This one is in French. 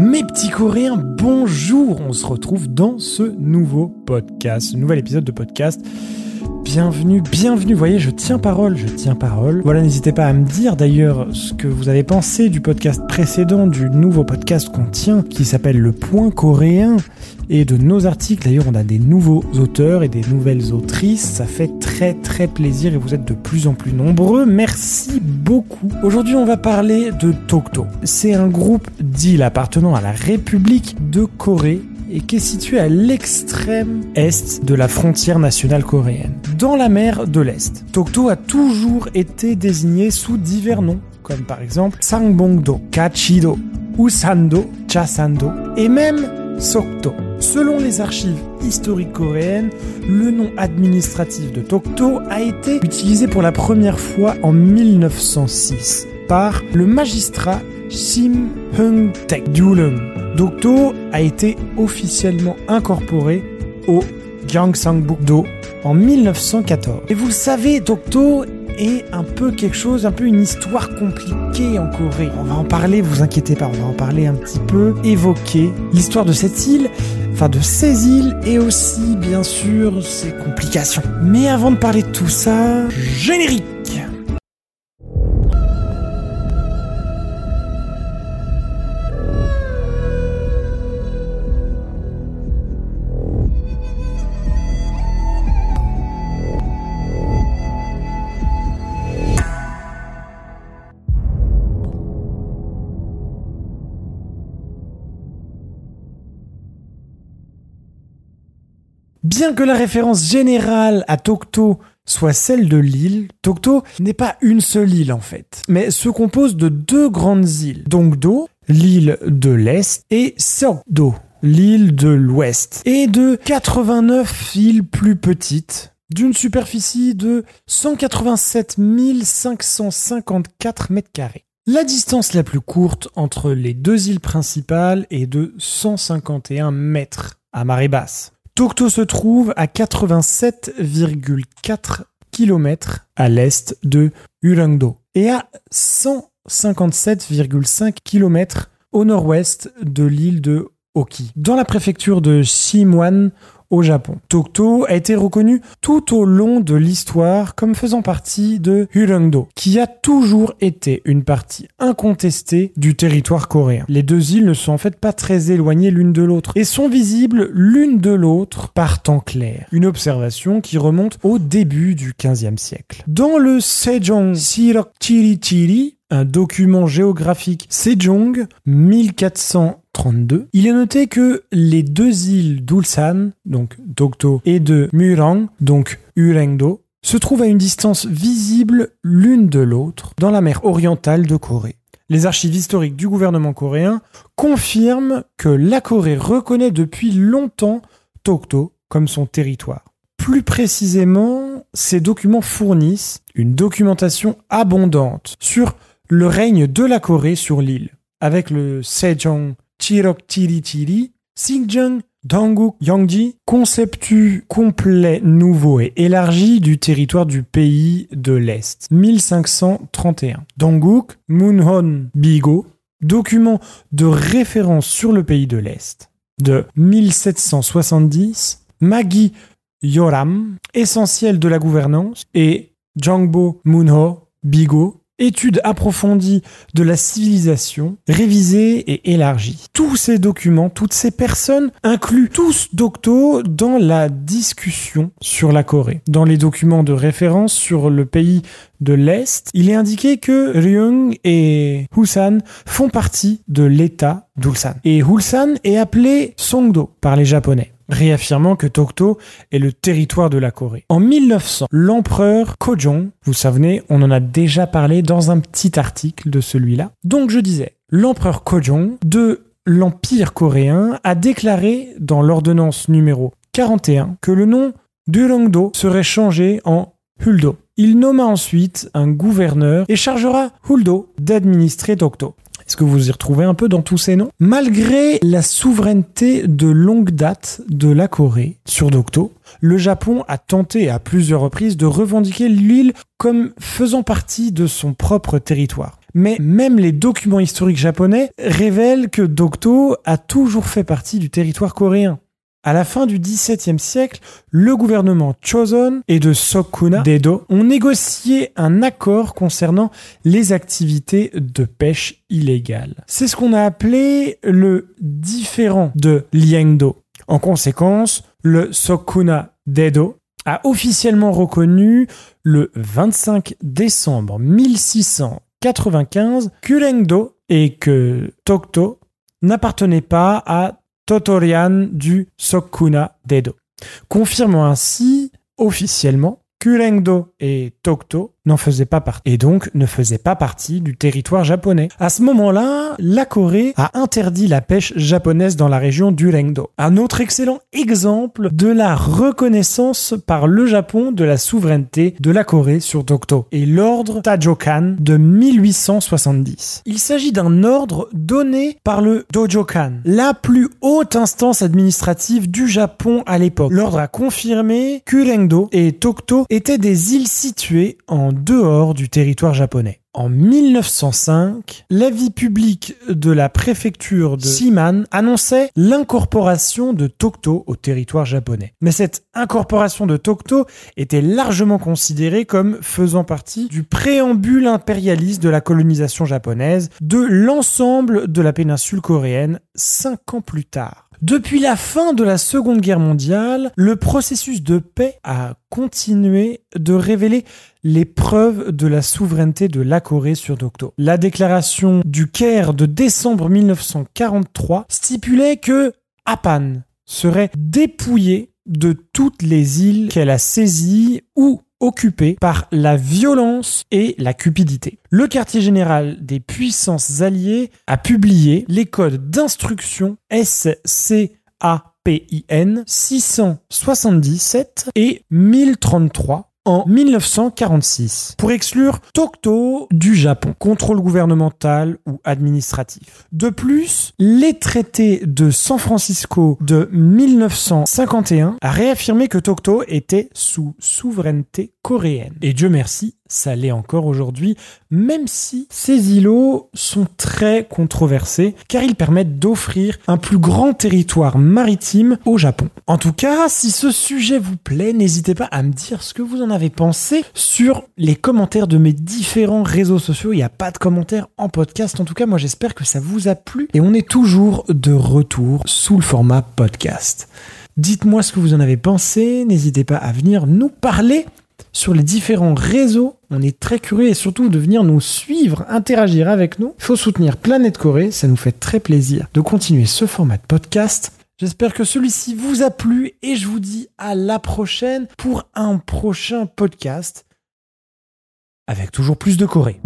Mes petits Coréens, bonjour. On se retrouve dans ce nouveau podcast, ce nouvel épisode de podcast bienvenue, bienvenue. Voyez, je tiens parole, je tiens parole. Voilà, n'hésitez pas à me dire d'ailleurs ce que vous avez pensé du podcast précédent, du nouveau podcast qu'on tient, qui s'appelle Le Point Coréen, et de nos articles. D'ailleurs, on a des nouveaux auteurs et des nouvelles autrices. Ça fait très très plaisir et vous êtes de plus en plus nombreux. Merci beaucoup. Aujourd'hui, on va parler de Tokto. C'est un groupe d'îles appartenant à la République de Corée et qui est situé à l'extrême est de la frontière nationale coréenne, dans la mer de l'Est. Tokto a toujours été désigné sous divers noms, comme par exemple Sangbongdo, Kachido, Usando, Chasando et même Sokto. Selon les archives historiques coréennes, le nom administratif de Tokto a été utilisé pour la première fois en 1906 par le magistrat Sim Hung Taek Dokdo a été officiellement incorporé au Gyeongsangbuk-do en 1914. Et vous le savez, Dokdo est un peu quelque chose, un peu une histoire compliquée en Corée. On va en parler, vous inquiétez pas, on va en parler un petit peu, évoquer l'histoire de cette île, enfin de ces îles et aussi bien sûr ses complications. Mais avant de parler de tout ça, générique Bien que la référence générale à Tokto soit celle de l'île, Tokto n'est pas une seule île en fait, mais se compose de deux grandes îles, Dongdo, l'île de l'Est, et Seokdo, l'île de l'Ouest, et de 89 îles plus petites, d'une superficie de 187 554 mètres carrés. La distance la plus courte entre les deux îles principales est de 151 mètres à marée basse. Tokto se trouve à 87,4 km à l'est de Urangdo et à 157,5 km au nord-ouest de l'île de Oki, dans la préfecture de Shimwan au Japon. Tokto a été reconnu tout au long de l'histoire comme faisant partie de Hurungdo, qui a toujours été une partie incontestée du territoire coréen. Les deux îles ne sont en fait pas très éloignées l'une de l'autre et sont visibles l'une de l'autre par temps clair. Une observation qui remonte au début du 15e siècle. Dans le Sejong Sirok Chiri Chiri, un document géographique Sejong 1432, il est noté que les deux îles d'Ulsan, donc Dokdo, et de Murang, donc Urengdo, se trouvent à une distance visible l'une de l'autre dans la mer orientale de Corée. Les archives historiques du gouvernement coréen confirment que la Corée reconnaît depuis longtemps Tokto comme son territoire. Plus précisément, ces documents fournissent une documentation abondante sur le règne de la Corée sur l'île, avec le Sejong Chirok Chiri Chiri, Xinjiang Dangguk Yangji, conceptu complet, nouveau et élargi du territoire du pays de l'Est, 1531. Dangguk Munhon Bigo, document de référence sur le pays de l'Est, de 1770. Magi Yoram, essentiel de la gouvernance, et Jangbo Munho Bigo, étude approfondie de la civilisation, révisée et élargie. Tous ces documents, toutes ces personnes incluent tous Docto dans la discussion sur la Corée. Dans les documents de référence sur le pays de l'Est, il est indiqué que Ryung et Ulsan font partie de l'État d'Ulsan. Et Ulsan est appelé Songdo par les Japonais réaffirmant que Tokto est le territoire de la Corée. En 1900, l'empereur Kojong, vous savez, on en a déjà parlé dans un petit article de celui-là. Donc je disais, l'empereur Kojong de l'Empire coréen a déclaré dans l'ordonnance numéro 41 que le nom d'Urongdo serait changé en Huldo. Il nomma ensuite un gouverneur et chargera Huldo d'administrer Tokto. Est-ce que vous y retrouvez un peu dans tous ces noms? Malgré la souveraineté de longue date de la Corée sur Dokdo, le Japon a tenté à plusieurs reprises de revendiquer l'île comme faisant partie de son propre territoire. mais même les documents historiques japonais révèlent que Dokdo a toujours fait partie du territoire coréen. À la fin du XVIIe siècle, le gouvernement Choson et de Sokuna d'Edo ont négocié un accord concernant les activités de pêche illégale. C'est ce qu'on a appelé le différent de Liengdo. En conséquence, le Sokuna d'Edo a officiellement reconnu le 25 décembre 1695 que Lengdo et que Tokto n'appartenaient pas à Totorian du Sokuna Dedo, confirmant ainsi officiellement Kurengdo et Tokto n'en faisaient pas partie et donc ne faisaient pas partie du territoire japonais. À ce moment-là, la Corée a interdit la pêche japonaise dans la région du Rengdo. Un autre excellent exemple de la reconnaissance par le Japon de la souveraineté de la Corée sur Tokto et l'ordre Tajokan de 1870. Il s'agit d'un ordre donné par le Dojokan, la plus haute instance administrative du Japon à l'époque. L'ordre a confirmé que et Tokto étaient des îles situées en dehors du territoire japonais. En 1905, l'avis public de la préfecture de Shiman annonçait l'incorporation de Tokto au territoire japonais. Mais cette incorporation de Tokto était largement considérée comme faisant partie du préambule impérialiste de la colonisation japonaise de l'ensemble de la péninsule coréenne cinq ans plus tard. Depuis la fin de la Seconde Guerre mondiale, le processus de paix a continué de révéler les preuves de la souveraineté de la Corée sur Dokdo. La déclaration du Caire de décembre 1943 stipulait que Apan serait dépouillé de toutes les îles qu'elle a saisies ou occupé par la violence et la cupidité. Le quartier général des puissances alliées a publié les codes d'instruction SCAPIN 677 et 1033 en 1946 pour exclure Tokto du Japon, contrôle gouvernemental ou administratif. De plus, les traités de San Francisco de 1951 a réaffirmé que Tokto était sous souveraineté coréenne. Et Dieu merci, ça l'est encore aujourd'hui, même si ces îlots sont très controversés, car ils permettent d'offrir un plus grand territoire maritime au Japon. En tout cas, si ce sujet vous plaît, n'hésitez pas à me dire ce que vous en avez pensé sur les commentaires de mes différents réseaux sociaux. Il n'y a pas de commentaires en podcast. En tout cas, moi j'espère que ça vous a plu. Et on est toujours de retour sous le format podcast. Dites-moi ce que vous en avez pensé. N'hésitez pas à venir nous parler sur les différents réseaux. On est très curieux et surtout de venir nous suivre, interagir avec nous. Il faut soutenir Planète Corée, ça nous fait très plaisir de continuer ce format de podcast. J'espère que celui-ci vous a plu et je vous dis à la prochaine pour un prochain podcast avec toujours plus de Corée.